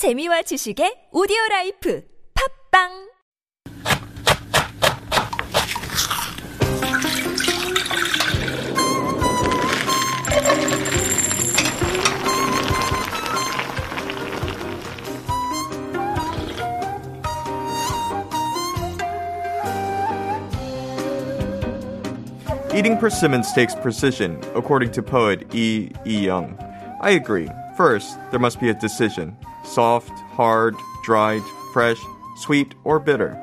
재미와 지식의 오디오 라이프 팝빵 Eating persimmons takes precision, according to poet E. E. Young. I agree. First, there must be a decision soft, hard, dried, fresh, sweet, or bitter.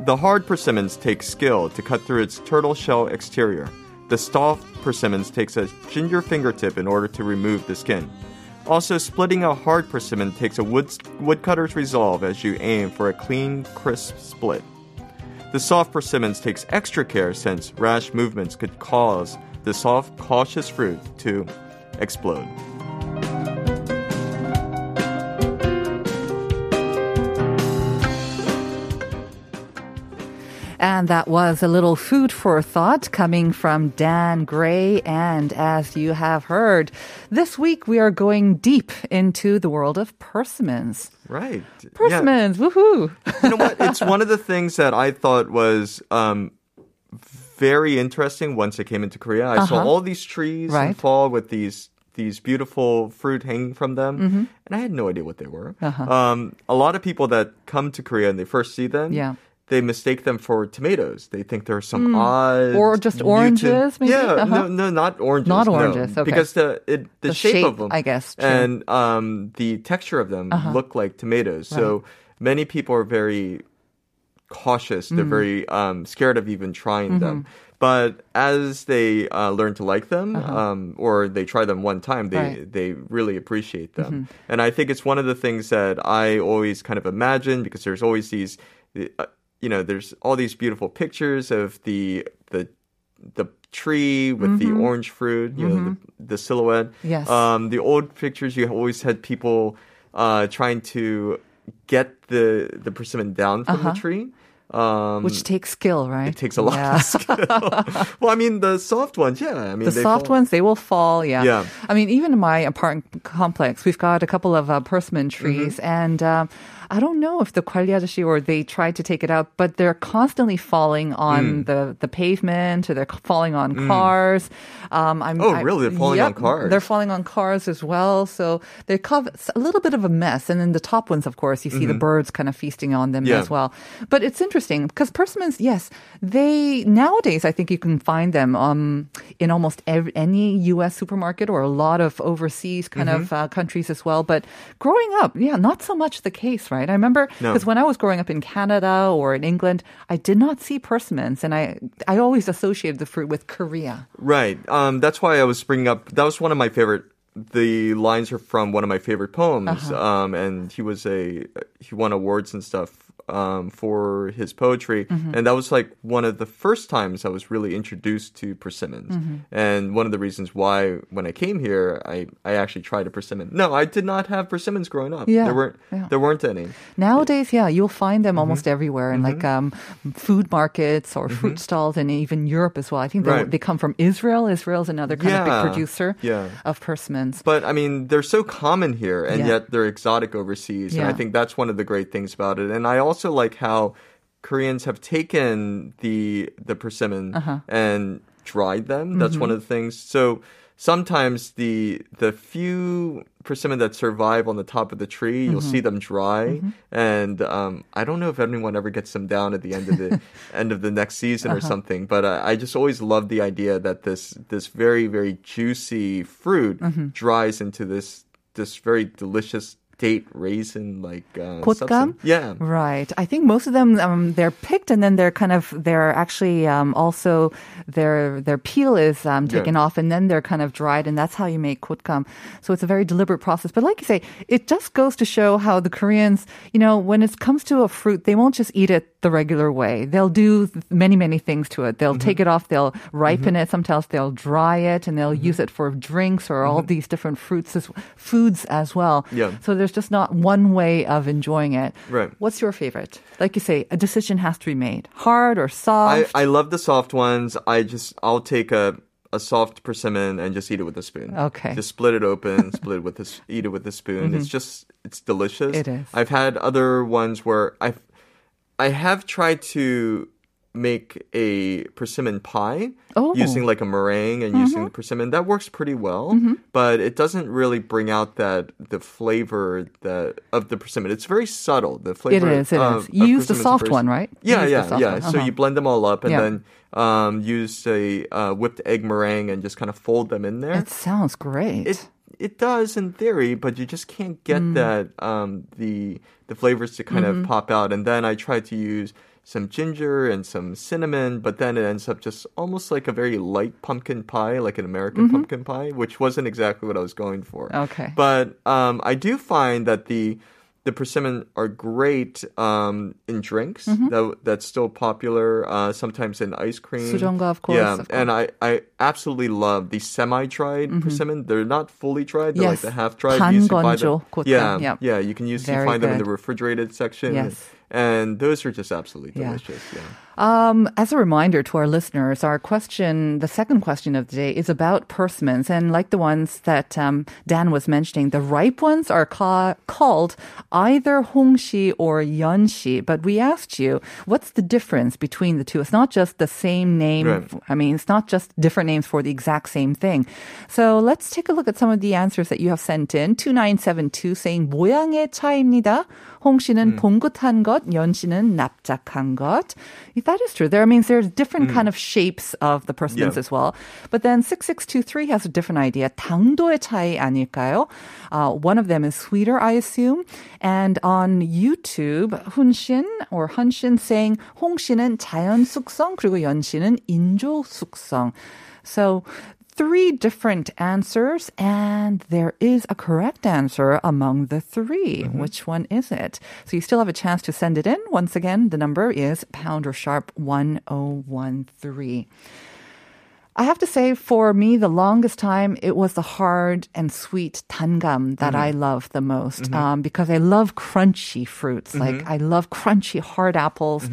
The hard persimmons take skill to cut through its turtle shell exterior. The soft persimmons takes a ginger fingertip in order to remove the skin. Also, splitting a hard persimmon takes a wood, woodcutter's resolve as you aim for a clean, crisp split. The soft persimmons takes extra care since rash movements could cause the soft, cautious fruit to explode. And that was a little food for thought coming from Dan Gray. And as you have heard, this week we are going deep into the world of persimmons. Right. Persimmons, woohoo! you know what? It's one of the things that I thought was um, very interesting once I came into Korea. I saw Uh-huh. all these trees in fall with these these beautiful fruit hanging from them, Mm-hmm. and I had no idea what they were. Um, a lot of people that come to Korea and they first see them, Uh-huh. Yeah. They mistake them for tomatoes. They think there are some odd Mm. Or just mutant- oranges, maybe? Yeah, Uh-huh. no, no, not oranges. Not no. oranges, okay. Because the it, the, The shape, of them, I guess, true. and um, the texture of them look like tomatoes. So many people are very cautious. They're Mm. very um, scared of even trying them. Mm-hmm. But as they uh, learn to like them, um, or they try them one time, they Uh-huh. Right. they really appreciate them. Mm-hmm. And I think it's one of the things that I always kind of imagine because there's always these, uh, you know, there's all these beautiful pictures of the the the tree with the orange fruit, you know, the, the silhouette. Mm-hmm. Yes. Um, the old pictures, you always had people uh, trying to get the the persimmon down from the tree. Um, Which takes skill, right? it takes a lot Yeah. of skill. well, I mean, the soft ones, yeah. I mean, the soft fall- ones they will fall yeah. Yeah. i mean even in my apartment complex we've got a couple of uh, persimmon Mm-hmm. trees and um, I don't know if the kwalyajashi or they tried to take it out, but they're constantly falling on Mm. the, the pavement or they're falling on cars. Um, I'm, Oh, really? They're falling on Yep, cars? They're falling on cars as well. So they cause a little bit of a mess. And then the top ones, of course, you see the birds kind of feasting on them Mm-hmm. Yeah. as well. But it's interesting because persimmons, yes, they nowadays I think you can find them um, in almost every, any U.S. supermarket or a lot of overseas kind Mm-hmm. of uh, countries as well. But growing up, yeah, not so much the case, right? I remember No. because when I was growing up in Canada or in England, I did not see persimmons, and I I always associated the fruit with Korea. Right. Um, that's why I was bringing up. That was one of my favorite. The lines are from one of my favorite poems. Uh-huh. Um, and he was a he won awards and stuff um, for his poetry, Mm-hmm. and that was like one of the first times I was really introduced to persimmons. Mm-hmm. And one of the reasons why when I came here, I I actually tried a persimmon. No, I did not have persimmons growing up. Yeah, There weren't yeah. there weren't any. Nowadays, yeah, you'll find them Mm-hmm. almost everywhere in like um, food markets or fruit stalls, and even Europe as well. I think they, Right. they come from Israel. Israel's another kind of big producer yeah. of persimmons. But I mean, they're so common here, and Yeah. yet they're exotic overseas. And I think that's one of the great things about it. And I also like how Koreans have taken the the persimmon Uh-huh. and dried them. That's Mm-hmm. one of the things. So sometimes the the few persimmon that survive on the top of the tree, you'll Mm-hmm. see them dry. And um, I don't know if anyone ever gets them down at the end of the end of the next season Uh-huh. or something. But uh, I just always love the idea that this this very very juicy fruit Mm-hmm. dries into this this very delicious date raisin like uh, Kotgam? Yeah. Right. I think most of them um, they're picked and then they're kind of they're actually um, also their their peel is um, taken Yeah. off and then they're kind of dried and that's how you make gotgam. So it's a very deliberate process. But like you say, it just goes to show how the Koreans, you know, when it comes to a fruit, they won't just eat it the regular way. They'll do many many things to it. They'll Mm-hmm. take it off. They'll ripen it. Sometimes they'll dry it and they'll Mm-hmm. use it for drinks or all these different fruits as foods as well. Yeah. So there's just not one way of enjoying it. Right. What's your favorite? Like you say, a decision has to be made. Hard or soft? I love the soft ones. I just I'll take a a soft persimmon and just eat it with a spoon. Okay. Just split it open, split it with a, s- eat it with a spoon. It's just it's delicious. Mm-hmm. It is. I've had other ones where I've I have tried to make a persimmon pie Oh. Mm-hmm. using like a meringue and using the persimmon. That works pretty well, but it doesn't really bring out that the flavor that of the persimmon. It's very subtle. The flavor. is. It of- is. You use the soft one, right? Yeah, yeah, yeah. So Uh-huh. you blend them all up and Yeah. then um, use a uh, whipped egg meringue and just kind of fold them in there. It sounds great. It it does in theory, but you just can't get Mm. that um, the the flavors to kind Mm-hmm. of pop out. And then I tried to use some ginger and some cinnamon, but then it ends up just almost like a very light pumpkin pie, like an American mm-hmm. pumpkin pie, which wasn't exactly what I was going for. Okay. But um, I do find that the the persimmon are great um, in drinks. Mm-hmm. That, that's still popular. Uh, sometimes in ice cream. Sujeonggwa, of course. Yeah, of course. and I, I absolutely love the semi-dried mm-hmm. persimmon. They're not fully dried. They're yes. like the half-dried. You yeah, yeah, yeah. You can use Very find good. them in the refrigerated section. Yes. And those are just absolutely Yeah. delicious. Yeah. Um, as a reminder to our listeners, our question, the second question of the day, is about persimmons. And like the ones that um, Dan was mentioning, the ripe ones are ca- called either hongshi or yeonshi. But we asked you, what's the difference between the two? It's not just the same name. Right. I mean, it's not just different names for the exact same thing. So let's take a look at some of the answers that you have sent in. 2972 saying 모양의 차이입니다. 홍씨는 봉긋한 것, 연씨는 납작한 것. That is true. There means there's different kind of shapes of the persimmons Yeah. as well. But then 6623 has a different idea. 당도의 차이 아닐까요? Uh, one of them is sweeter, I assume. And on YouTube, 훈신 or hun신 saying 홍씨는 자연 숙성 그리고 연씨는 인조 숙성. So three different answers, and there is a correct answer among the 3 mm-hmm. Which one is it? So you still have a chance to send it in. Once again, the number is pound or sharp 1013. I have to say, for me, the longest time, it was the hard and sweet tangam that mm-hmm. I love the most mm-hmm. um, because I love crunchy fruits. Mm-hmm. Like, I love crunchy, hard apples.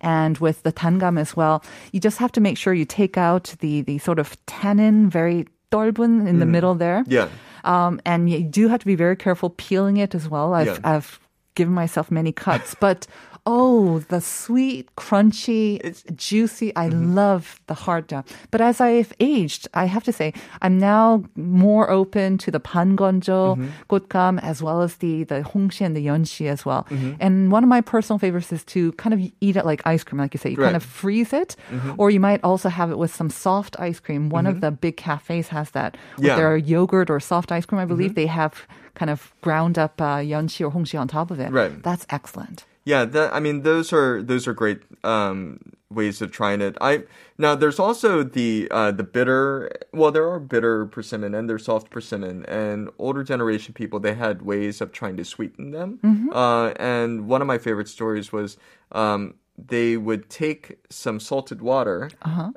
And with the tangam as well, you just have to make sure you take out the, the sort of tannin, very 떫은 in the mm. middle there. Yeah. Um, and you do have to be very careful peeling it as well. I've, Yeah. I've given myself many cuts, but oh, the sweet, crunchy, It's- juicy. I mm-hmm. love the hard dough. But as I've aged, I have to say, I'm now more open to the pangonjo, mm-hmm. gotgam, as well as the, the hongshi and the yeonshi as well. Mm-hmm. And one of my personal favorites is to kind of eat it like ice cream, like you say. You kind of freeze it, or you might also have it with some soft ice cream. One of the big cafes has that with Yeah. their yogurt or soft ice cream. I believe they have kind of ground up uh, yeonshi or hongshi on top of it. Right. That's excellent. Yeah, that, I mean, those are those are great um, ways of trying it. I now there's also the uh, the bitter. Well, there are bitter persimmon and there's soft persimmon, and older generation people they had ways of trying to sweeten them. Uh, and one of my favorite stories was um, they would take some salted water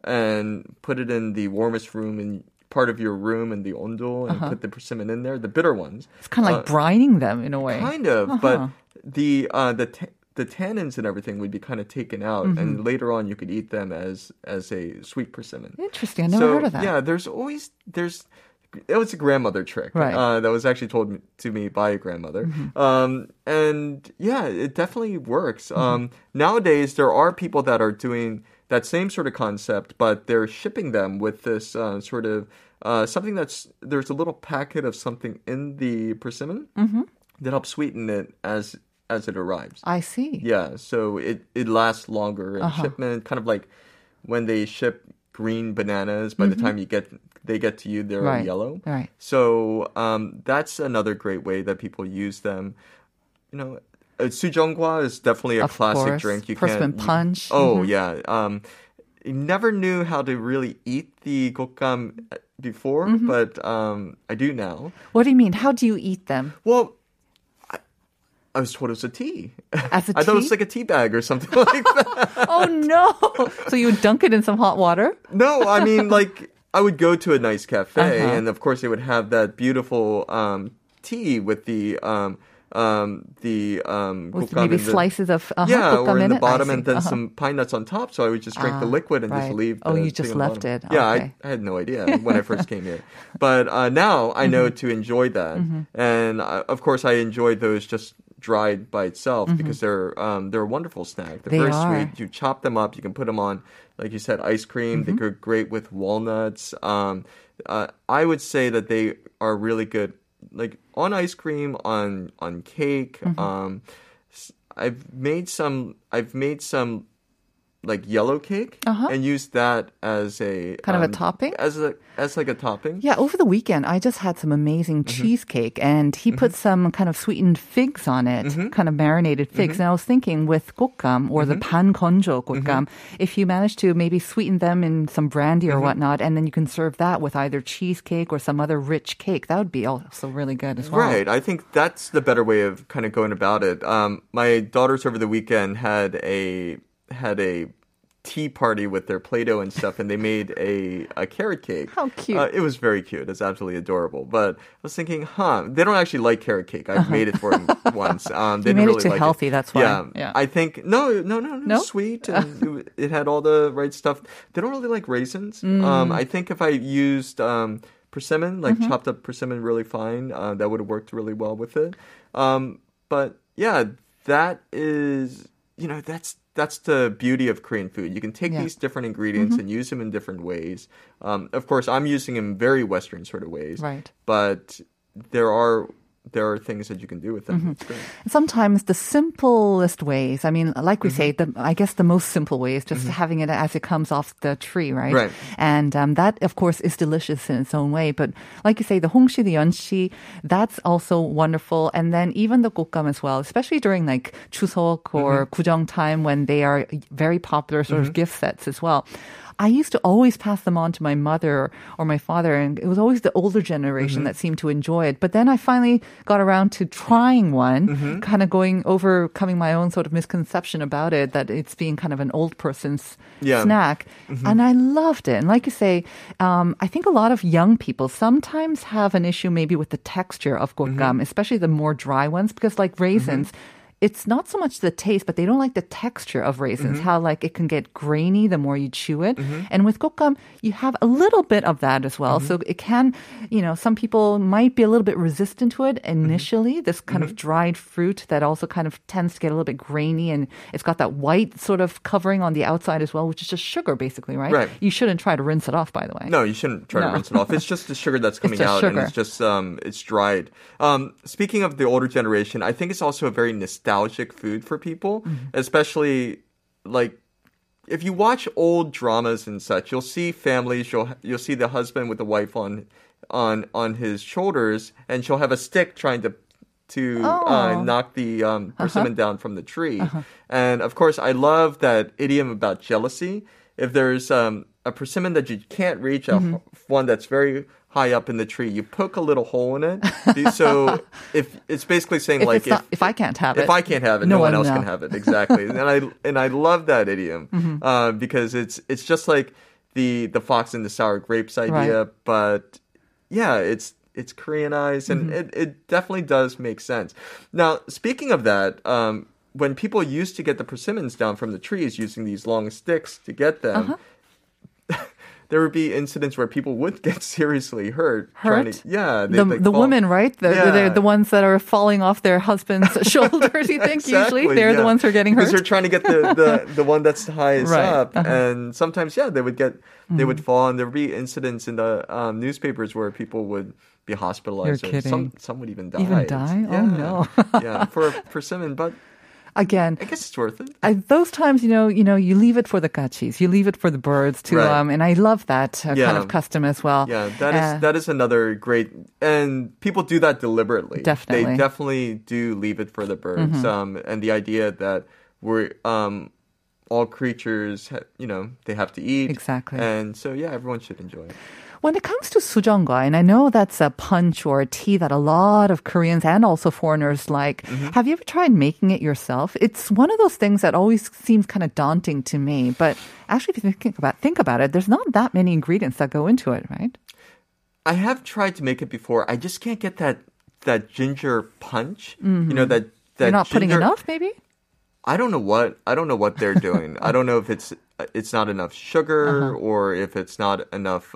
and put it in the warmest room in part of your room in the ondo and put the persimmon in there, the bitter ones. It's kind of like brining them in a way. Kind of, but the uh, the t- the tannins and everything would be kind of taken out, and later on you could eat them as as a sweet persimmon. Interesting. I never so, heard of that. Yeah, there's always there's it was a grandmother trick Right. uh, that was actually told to me by a grandmother, Mm-hmm. um, and yeah, it definitely works. Mm-hmm. Um, nowadays, there are people that are doing that same sort of concept, but they're shipping them with this uh, sort of uh, something that's there's a little packet of something in the persimmon Mm-hmm. that helps sweeten it as as it arrives. I see. Yeah, so it it lasts longer in Uh-huh. shipment. Kind of like when they ship green bananas. By the time you get they get to you, they're Mm-hmm. Right. yellow. Right. So um, that's another great way that people use them. You know, uh, sujeonggwa is definitely a Of classic course. drink. You Persimmon can't you- punch. oh Mhm. yeah. Um, I never knew how to really eat the gotgam before, Mm-hmm. but um, I do now. What do you mean? How do you eat them? Well, I was told it was a tea. As a I thought it was like a tea bag or something like that. oh no! so you would dunk it in some hot water? no, I mean like I would go to a nice cafe, Uh-huh. and of course they would have that beautiful um, tea with the um, um, the um, With maybe the- slices of uh, yeah, or in the bottom, and then Uh-huh. some pine nuts on top. So I would just drink the Ah, liquid and right. just leave. Oh, you just left bottom. it. Yeah, Okay. I, I had no idea when I first came here, but uh, now I know Mm-hmm. to enjoy that, and uh, of course I enjoy those just dried by itself because they're um, they're a wonderful snack. They're Mm-hmm. They very are. sweet. You chop them up. You can put them on, like you said, ice cream. They Mm-hmm. go great with walnuts. Um, uh, I would say that they are really good, like on ice cream, on on cake. Mm-hmm. Um, I've made some. I've made some like yellow cake Uh-huh. and use that as a Kind of a um, topping? as a as like a topping. Yeah, over the weekend, I just had some amazing Mm-hmm. cheesecake, and he put some kind of sweetened figs on it, Mm-hmm. kind of marinated figs. And I was thinking with gotgam or the pan konjo Mm-hmm. gotgam, if you manage to maybe sweeten them in some brandy Mm-hmm. or whatnot, and then you can serve that with either cheesecake or some other rich cake, that would be also really good as well. Right. I think that's the better way of kind of going about it. Um, my daughters over the weekend had a had a tea party with their Play-Doh and stuff, and they made a, a carrot cake. How cute. Uh, it was very cute. It's absolutely adorable. But I was thinking, huh, they don't actually like carrot cake. I've made it for them once. Um, they You didn't made it too like healthy, that's why. Yeah. Yeah. I think, no, no, no, no, No? sweet. And it, it had all the right stuff. They don't really like raisins. Mm. Um, I think if I used um, persimmon, like Mm-hmm. chopped up persimmon really fine, uh, that would have worked really well with it. Um, but yeah, that is, you know, that's that's the beauty of Korean food. You can take Yeah. Mm-hmm. these different ingredients and use them in different ways. Um, of course, I'm using them very Western sort of ways, Right. But there are there are things that you can do with them. Mm-hmm. Sometimes the simplest ways, I mean, like we say, Mm-hmm. the, I guess the most simple way is just having it as it comes off the tree, right? Right. And um, that, of course, is delicious in its own way. But like you say, the hongshi, the yeonshi, that's also wonderful. And then even the gotgam as well, especially during like chuseok or Mm-hmm. gujong time when they are very popular sort of gift sets as well. I used to always pass them on to my mother or my father, and it was always the older generation Mm-hmm. that seemed to enjoy it. But then I finally got around to trying one, Mm-hmm. kind of going overcoming my own sort of misconception about it that it's being kind of an old person's Yeah. snack, Mm-hmm. and I loved it. And like you say, um, I think a lot of young people sometimes have an issue maybe with the texture of Mm-hmm. gotgam, especially the more dry ones, because like raisins it's not so much the taste, but they don't like the texture of raisins. Mm-hmm. How like it can get grainy the more you chew it. And with gotgam, you have a little bit of that as well. Mm-hmm. So it can, you know, some people might be a little bit resistant to it Mm-hmm. initially. This kind of dried fruit that also kind of tends to get a little bit grainy, and it's got that white sort of covering on the outside as well, which is just sugar basically, right? Right. You shouldn't try to rinse it off, by the way. No, you shouldn't try No. to rinse it off. It's just the sugar that's coming out, and sugar. it's just um, it's dried. Um, speaking of the older generation, I think it's also a very nostalgic food for people, Mm-hmm. especially like if you watch old dramas and such. You'll see families. You'll you'll see the husband with the wife on on on his shoulders, and she'll have a stick trying to to uh, Oh. knock the um, Uh-huh. persimmon down from the tree. And of course, I love that idiom about jealousy. If there's um, a persimmon that you can't reach, a, Mm-hmm. one that's very high up in the tree, you poke a little hole in it. so if it's basically saying If, like it's not, if I can't have it, if I can't have it, no, no one one else can have it. Exactly, and I and I love that idiom Mm-hmm. uh, because it's it's just like the the fox and the sour grapes idea, but yeah, it's it's Koreanized, and Mm-hmm. it it definitely does make sense. Now, speaking of that. Um, when people used to get the persimmons down from the trees using these long sticks to get them, Uh-huh. there would be incidents where people would get seriously hurt. trying Hurt? to, yeah, the, they'd, the fall- women, right? The, Yeah. They're the ones that are falling off their husband's shoulders. You think usually they're the ones who are getting hurt. because they're trying to get the, the, the one that's the highest Right, up, uh-huh. and sometimes yeah, they would get they would Mm-hmm. fall, and there would be incidents in the um, newspapers where people would be hospitalized. You're or Some kidding. some would even die. Even die? Oh, Yeah. no. yeah, for persimmon, but Again, I guess it's worth it. I, those times, you know, you know, you leave it for the gachis, you leave it for the birds to, Right. um, and I love that uh, kind of custom as well. Yeah, that is Uh, that is another great, and people do that deliberately. Definitely. Mm-hmm. they definitely do leave it for the birds. Um, and the idea that we're um, all creatures, you know, they have to eat Exactly. and so yeah, everyone should enjoy it. When it comes to sujeonggwa, and I know that's a punch or a tea that a lot of Koreans and also foreigners like, Mm-hmm. have you ever tried making it yourself? It's one of those things that always seems kind of daunting to me, but actually, if you think about think about it, there's not that many ingredients that go into it, right? I have tried to make it before. I just can't get that that ginger punch. You know that that You're not putting enough, maybe? I don't know what I don't know what they're doing. I don't know if it's it's not enough sugar or if it's not enough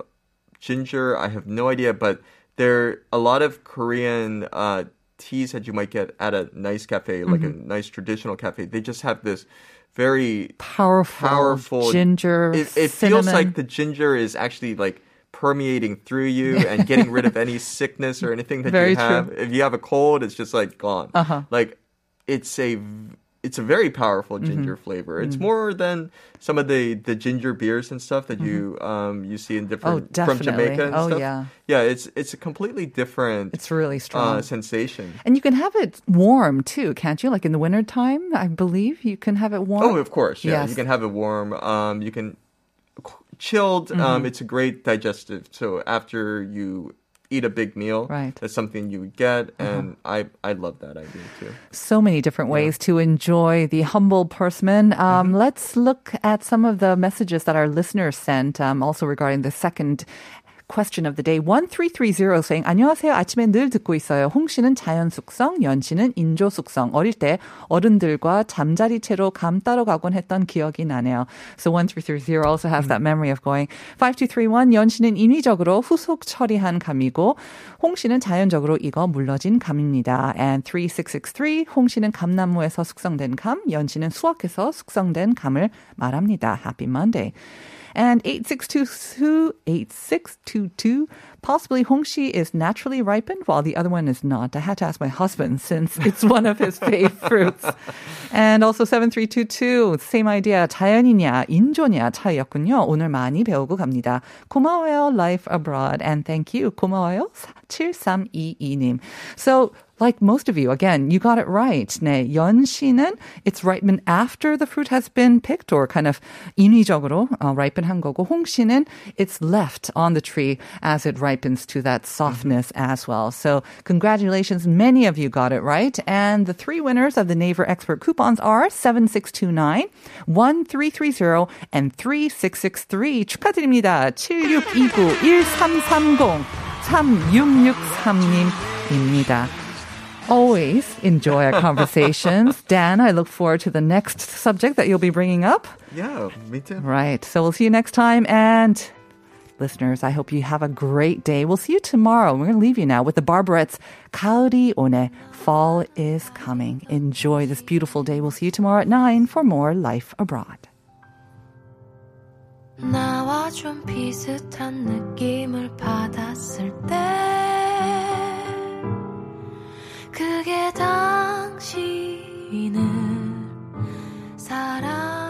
ginger. I have no idea. But there are a lot of Korean uh, teas that you might get at a nice cafe, like a nice traditional cafe. They just have this very Powerful, powerful ginger. It, it feels like the ginger is actually like permeating through you and getting rid of any sickness or anything that Very you true. have. If you have a cold, it's just like gone. Uh-huh. Like it's a it's a very powerful Mm-hmm. ginger flavor. It's more than some of the the ginger beers and stuff that you um you see in different Mm-hmm. Oh, from. Jamaica and Oh, stuff. yeah. Yeah, it's it's a completely different It's really strong. uh, sensation. and you can have it warm too, can't you? Like in the wintertime, I believe you can have it warm. Oh, of course. Yeah, Yes. you can have it warm. Um, you can chilled. Mm-hmm. Um, it's a great digestive. So after you eat a big meal, Right. Uh-huh. that's something you would get, and I I love that idea too. so many different ways to enjoy the humble persimmon. Um, Mm-hmm. Let's look at some of the messages that our listeners sent, um, also regarding the second question of the day. 1330 saying, 안녕하세요. 아침에 늘 듣고 있어요. 홍 씨는 자연 숙성, 연 씨는 인조 숙성. 어릴 때 어른들과 잠자리 채로 감 따러 가곤 했던 기억이 나네요. So 1330 also has that memory of going. 5231, 연 씨는 인위적으로 후속 처리한 감이고, 홍 씨는 자연적으로 익어 물러진 감입니다. And 3663, 홍 씨는 감나무에서 숙성된 감, 연 씨는 수확해서 숙성된 감을 말합니다. Happy Monday. And 8622, 8622, possibly Hongxi is naturally ripened while the other one is not. I had to ask my husband since it's one of his fave fruits. And also 7322, same idea. 자연이냐, 인조냐 차이였군요. 오늘 많이 배우고 갑니다. 고마워요, Life Abroad. And thank you. 고마워요, 7322님. So, like most of you, again, you got it right. 네, 연시는 it's ripened after the fruit has been picked or kind of 인위적으로 uh, ripen한 거고 홍시는 it's left on the tree as it ripens to that softness as well. So congratulations, many of you got it right. And the three winners of the Naver Expert coupons are 7629, 1330, and 3663. 축하드립니다. 7629 1330 3663님입니다. always enjoy our conversations. Dan, I look forward to the next subject that you'll be bringing up. Yeah, me too. Right. So we'll see you next time. And listeners, I hope you have a great day. We'll see you tomorrow. We're going to leave you now with the Barberettes. 가을이 one, Fall is coming. Enjoy this beautiful day. We'll see you tomorrow at 9 for more Life Abroad. 나와 좀 비슷한 느낌을 받았을 때 그게 당신을 사랑